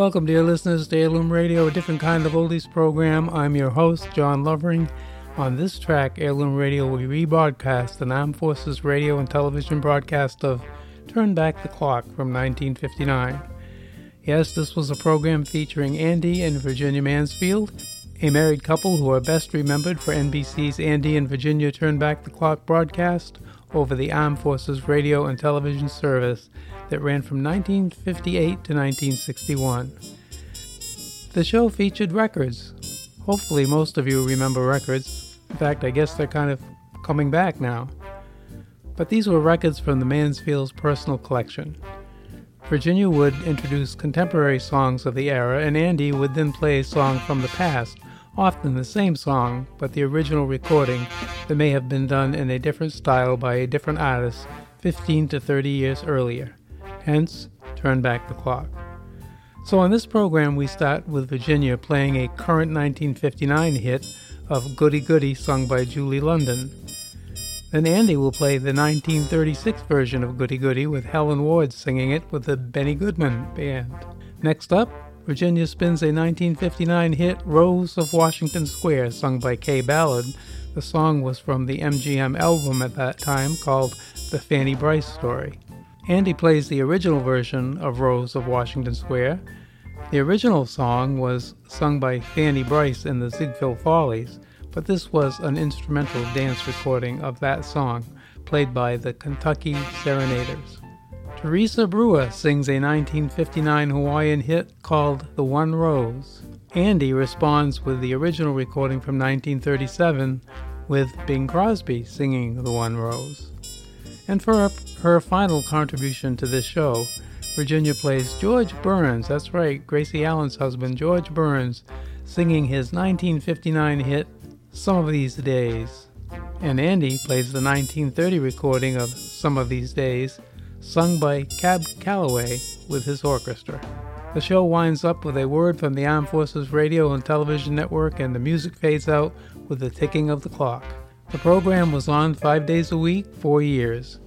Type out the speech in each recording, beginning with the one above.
Welcome, dear listeners, to Heirloom Radio, a different kind of oldies program. I'm your host, John Lovering. On this track, Heirloom Radio will rebroadcast an Armed Forces radio and television broadcast of Turn Back the Clock from 1959. Yes, this was a program featuring Andy and Virginia Mansfield, a married couple who are best remembered for NBC's Andy and Virginia Turn Back the Clock broadcast over the Armed Forces radio and television service that ran from 1958 to 1961. The show featured records. Hopefully, most of you remember records. In fact, I guess they're kind of coming back now. But these were records from the Mansfield's personal collection. Virginia would introduce contemporary songs of the era, and Andy would then play a song from the past, often the same song, but the original recording that may have been done in a different style by a different artist 15 to 30 years earlier. Hence, turn back the clock. So, on this program, we start with Virginia playing a current 1959 hit of Goody Goody sung by Julie London. Then Andy will play the 1936 version of Goody Goody with Helen Ward singing it with the Benny Goodman Band. Next up, Virginia spins a 1959 hit, Rose of Washington Square, sung by Kaye Ballard. The song was from the MGM album at that time called The Fanny Brice Story. Andy plays the original version of Rose of Washington Square. The original song was sung by Fanny Brice in the Ziegfeld Follies, but this was an instrumental dance recording of that song, played by the Kentucky Serenaders. Teresa Brewer sings a 1959 Hawaiian hit called The One Rose. Andy responds with the original recording from 1937 with Bing Crosby singing The One Rose. And for her, her final contribution to this show, Virginia plays George Burns, that's right, Gracie Allen's husband, George Burns, singing his 1959 hit Some of These Days. And Andy plays the 1930 recording of Some of These Days, sung by Cab Calloway with his orchestra. The show winds up with a word from the Armed Forces Radio and Television Network, and the music fades out with the ticking of the clock. The program was on five days a week, four years.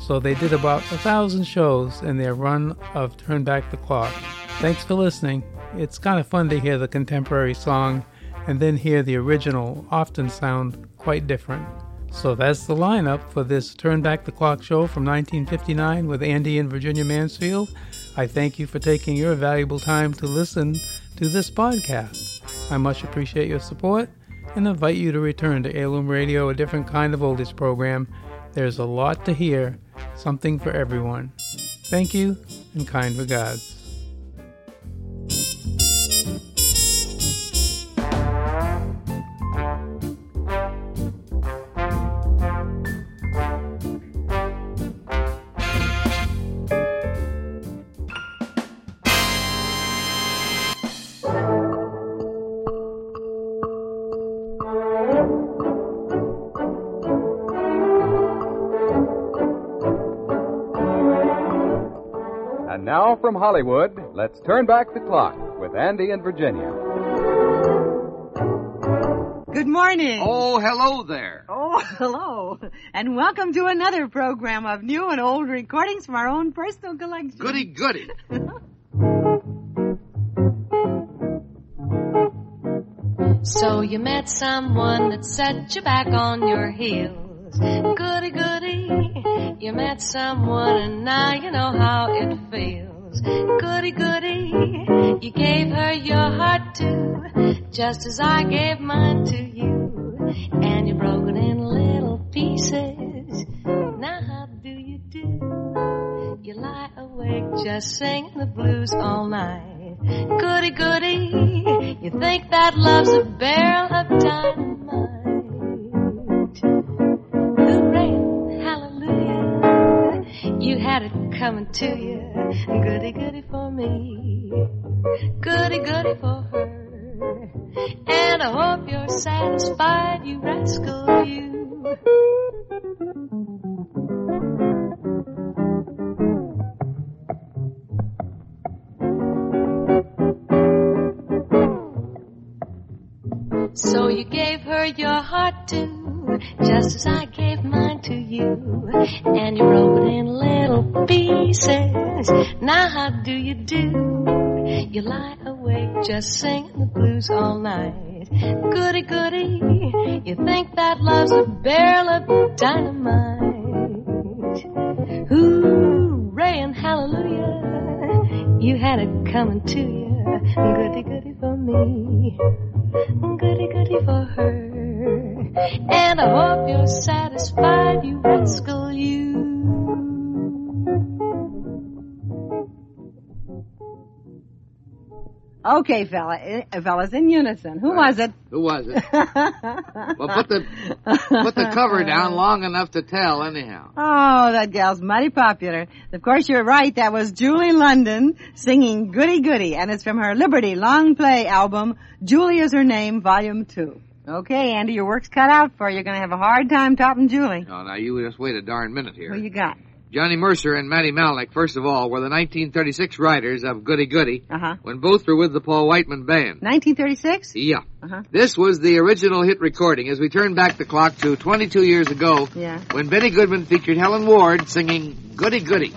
So they did about a thousand shows in their run of Turn Back the Clock. Thanks for listening. It's kind of fun to hear the contemporary song and then hear the original often sound quite different. So that's the lineup for this Turn Back the Clock show from 1959 with Andy and Virginia Mansfield. I thank you for taking your valuable time to listen to this podcast. I much appreciate your support and invite you to return to Heirloom Radio, a different kind of oldies program. There's a lot to hear, something for everyone. Thank you, and kind regards. Now from Hollywood, let's turn back the clock with Andy and Virginia. Good morning. Oh, hello there. Oh, hello. And welcome to another program of new and old recordings from our own personal collection. Goody, goody. So you met someone that set you back on your heels. Goody, goody. Met someone and now you know how it feels. Goody, goody. You gave her your heart too, just as I gave mine to you. And you broke it in little pieces. Now how do you do? You lie awake just singing the blues all night. Goody, goody. You think that love's a barrel of dynamite. Had it coming to you. Goody, goody for me. Goody, goody for her. And I hope you're satisfied, you rascal, you. So you gave her your heart too, just as I gave mine to you. And you broke it in little pieces. Now how do you do? You lie awake just singing the blues all night. Goody goody, you think that love's a barrel of dynamite. Hooray and hallelujah, you had it coming to you. Goody goody for me, goody goody for her. And I hope you're satisfied, you rascal, you. Okay, fella, eh, fellas, in unison. Who was it? Who was it? well, put the put the cover down long enough to tell, anyhow. Oh, that gal's mighty popular. Of course, you're right. That was Julie London singing Goody Goody, and it's from her Liberty long play album, Julie is Her Name, Volume 2. Okay, Andy, your work's cut out for you. You're going to have a hard time topping Julie. No, now you just wait a darn minute here. Who you got? Johnny Mercer and Matty Malneck, first of all, were the 1936 writers of Goody Goody Uh-huh. when both were with the Paul Whiteman Band. 1936? Yeah. Uh-huh. This was the original hit recording as we turn back the clock to 22 years ago Yeah. when Benny Goodman featured Helen Ward singing Goody Goody.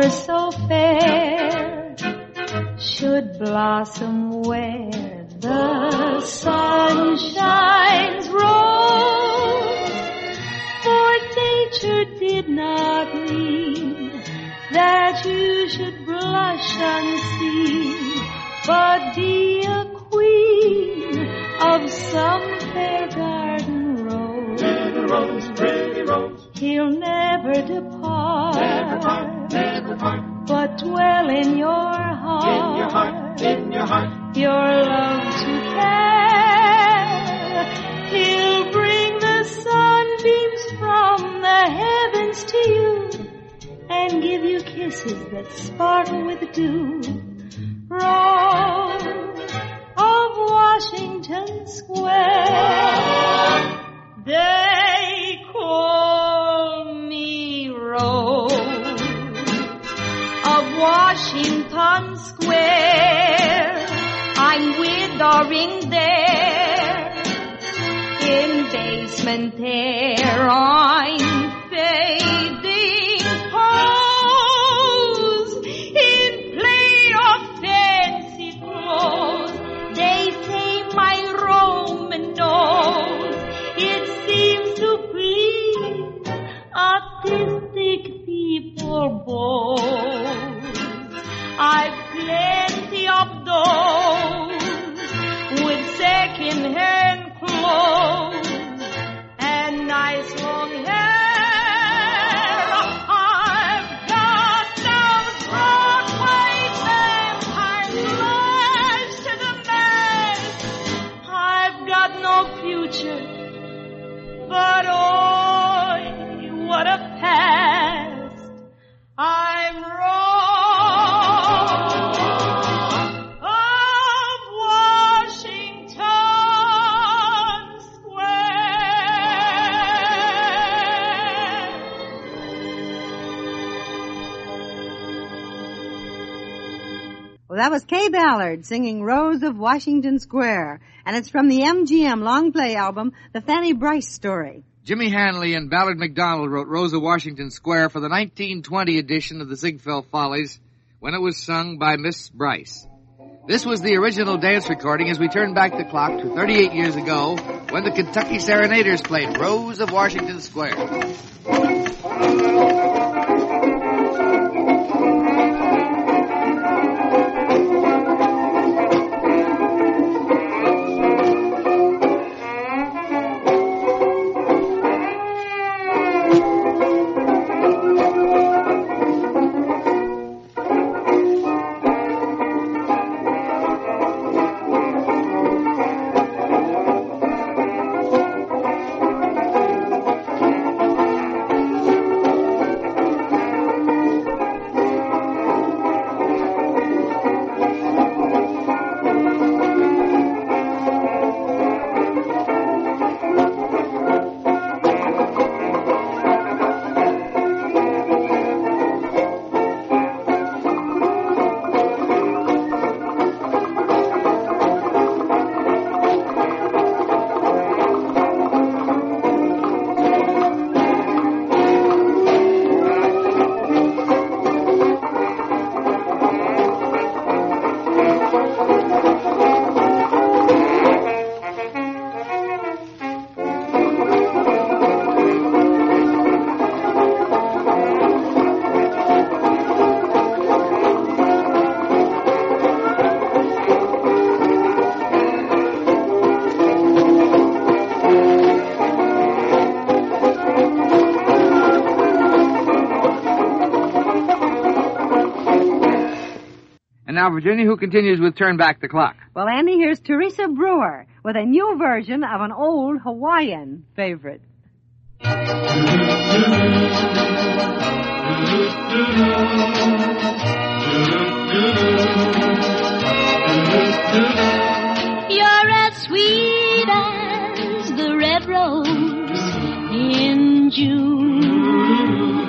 Flower so fair should blossom and give you kisses that sparkle with dew. Rose of Washington Square. They call me Rose of Washington Square. I'm withering there in basement there I'm second-hand clothes that was Kaye Ballard singing Rose of Washington Square, and it's from the MGM long play album, The Fanny Brice Story. Jimmy Hanley and Ballard MacDonald wrote Rose of Washington Square for the 1920 edition of the Ziegfeld Follies when it was sung by Miss Brice. This was the original dance recording as we turn back the clock to 38 years ago when the Kentucky Serenaders played Rose of Washington Square. And now Virginia, who continues with Turn Back the Clock. Well, Andy, here's Teresa Brewer with a new version of an old Hawaiian favorite. You're as sweet as the red rose in June,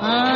stories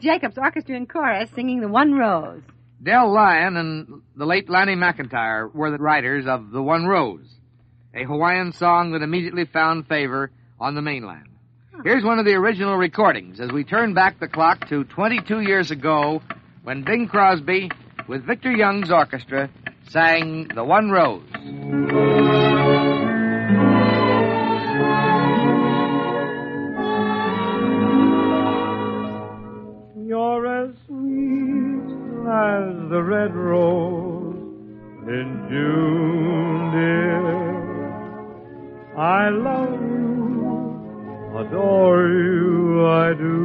Jacobs Orchestra and Chorus singing The One Rose. Del Lyon and the late Lani McIntire were the writers of The One Rose, a Hawaiian song that immediately found favor on the mainland. Here's one of the original recordings as we turn back the clock to 22 years ago when Bing Crosby, with Victor Young's orchestra, sang The One Rose. June, dear. I love you, adore you, I do.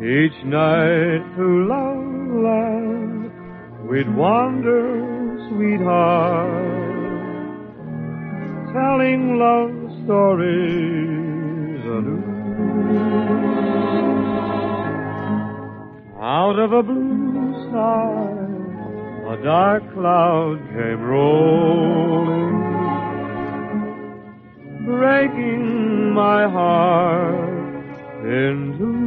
Each night to Loveland we'd wander, sweetheart, telling love stories anew. Out of a blue sky, dark cloud came rolling, breaking my heart in two.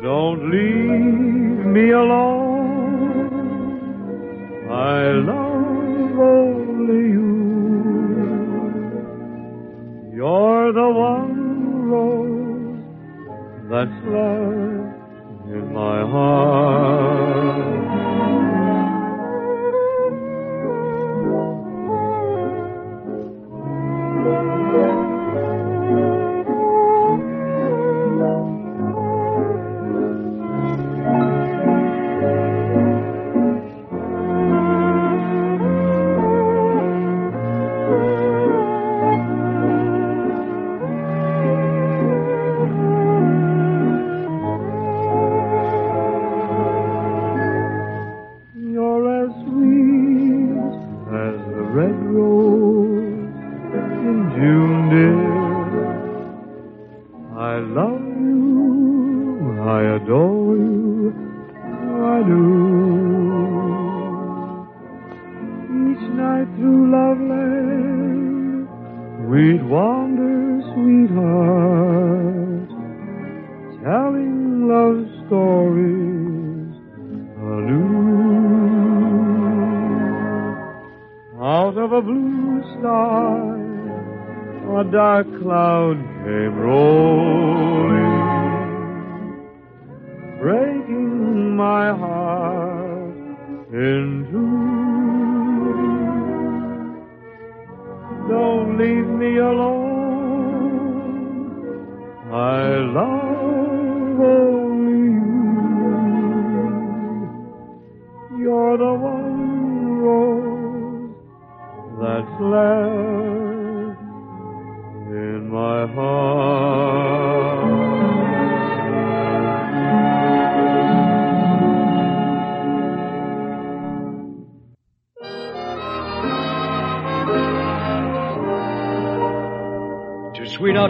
Don't leave me alone. I love only you. You're the one rose that's in my heart.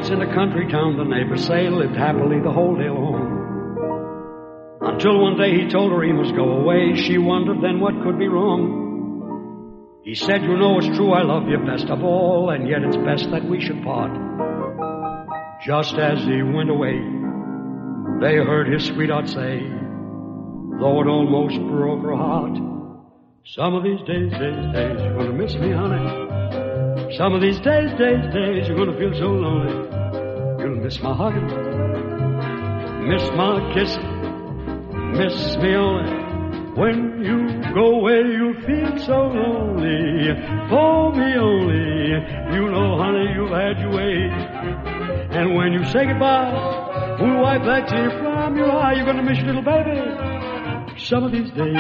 Sweethearts in a country town, the neighbors say, lived happily the whole day long. Until one day he told her he must go away. She wondered then what could be wrong. He said, You know it's true, I love you best of all, and yet it's best that we should part. Just as he went away, they heard his sweetheart say, though it almost broke her heart, Some of these days, days, days, you're gonna miss me, honey. Some of these days, days, days, you're gonna feel so lonely. Miss my hugging, miss my kissing, miss me only. When you go away, you feel so lonely. For me only, you know, honey, you've had your way. And when you say goodbye, who'll wipe that tear from your eye? You're gonna miss your little baby some of these days.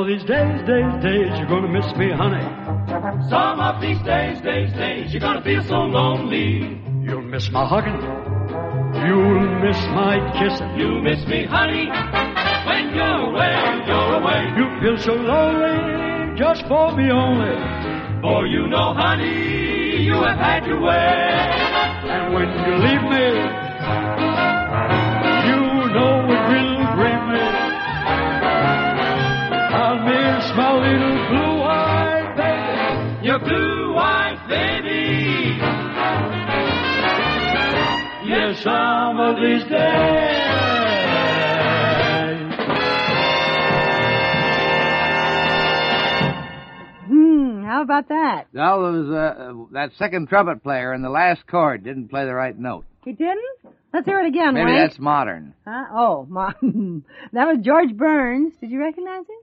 Some of these days, days, days, you're gonna miss me, honey. Some of these days, days, days, you're gonna feel so lonely. You'll miss my hugging. You'll miss my kissing. You miss me, honey, when you're away, you're away. You feel so lonely just for me only. For you know, honey, you have had your way. And when you leave me, some of these days. Hmm, how about that? There was uh, that second trumpet player in the last chord didn't play the right note. He didn't? Let's hear it again, Maybe Wayne. that's modern. Huh? Oh, that was George Burns. Did you recognize him?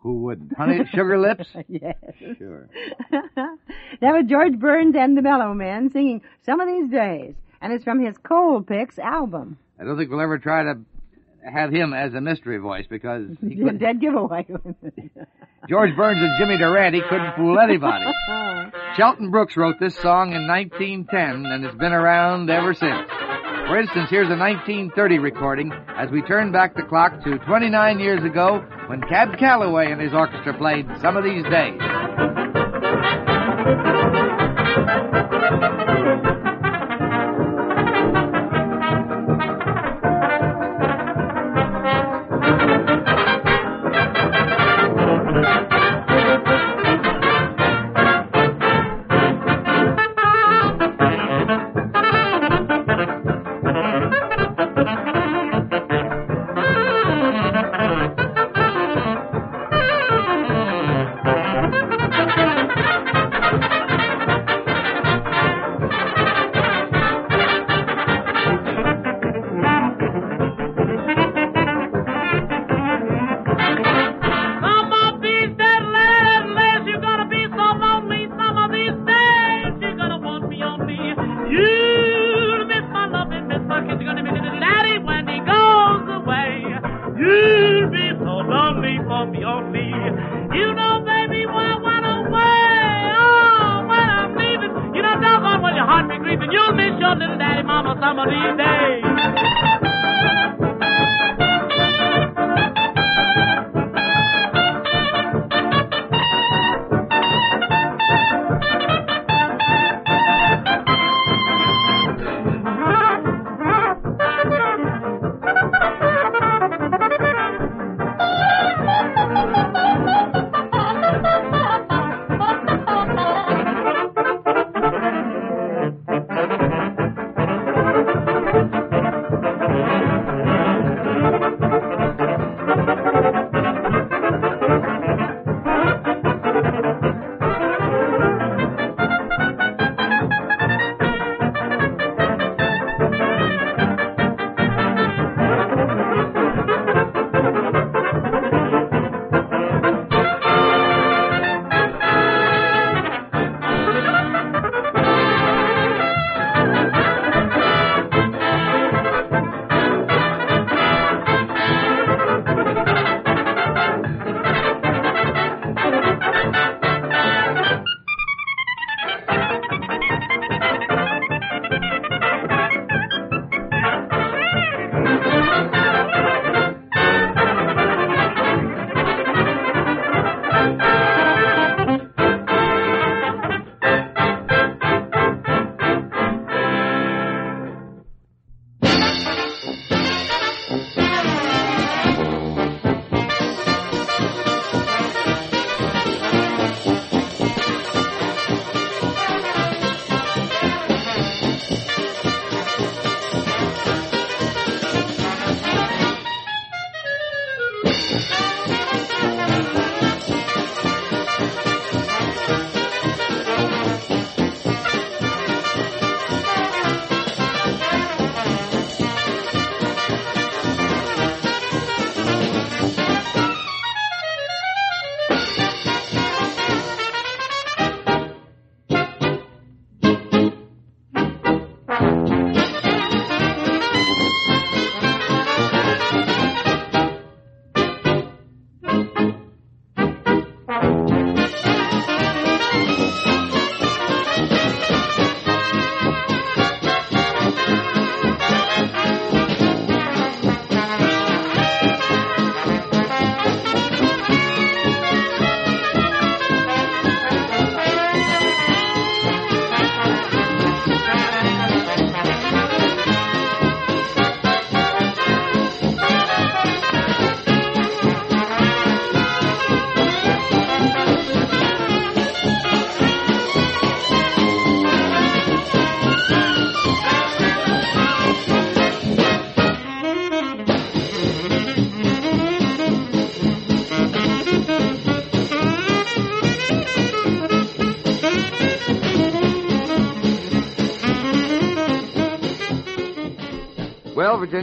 Who wouldn't? Honey, sugar lips? yes. Sure. that was George Burns and the Mellomen singing Some of These Days. And it's from his Cold Picks album. I don't think we'll ever try to have him as a mystery voice because he couldn't. Dead giveaway. George Burns and Jimmy Durant, he couldn't fool anybody. Shelton Brooks wrote this song in 1910 and it's been around ever since. For instance, here's a 1930 recording as we turn back the clock to 29 years ago when Cab Calloway and his orchestra played Some of These Days. For me only. You know, baby, I went away, oh, when I'm leaving, you know, doggone, when your heart be grieving, you'll miss your little daddy, mama, some of these days.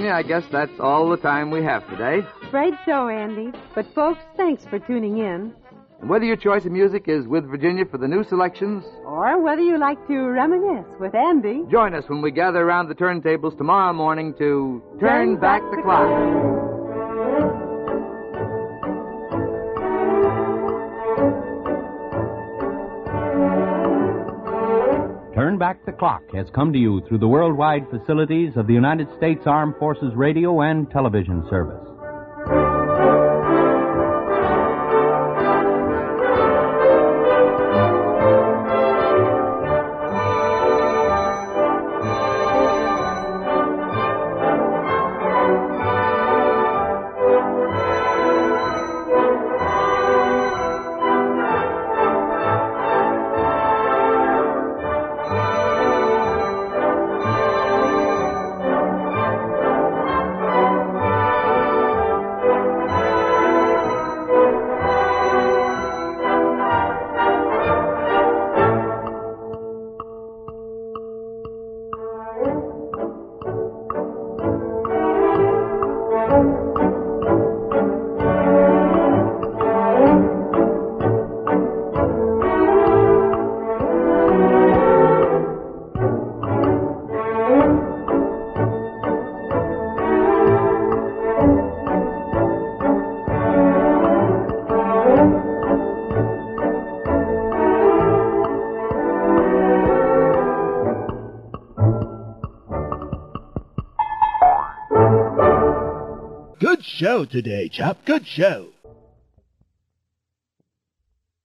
Virginia, I guess that's all the time we have today. Afraid so, Andy. But folks, thanks for tuning in. And whether your choice of music is with Virginia for the new selections, Or whether you like to reminisce with Andy. join us when we gather around the turntables tomorrow morning to Turn, Back the Clock. Turn Back the Clock has come to you through the worldwide facilities of the United States Armed Forces Radio and Television Service. Show today, chap. Good show.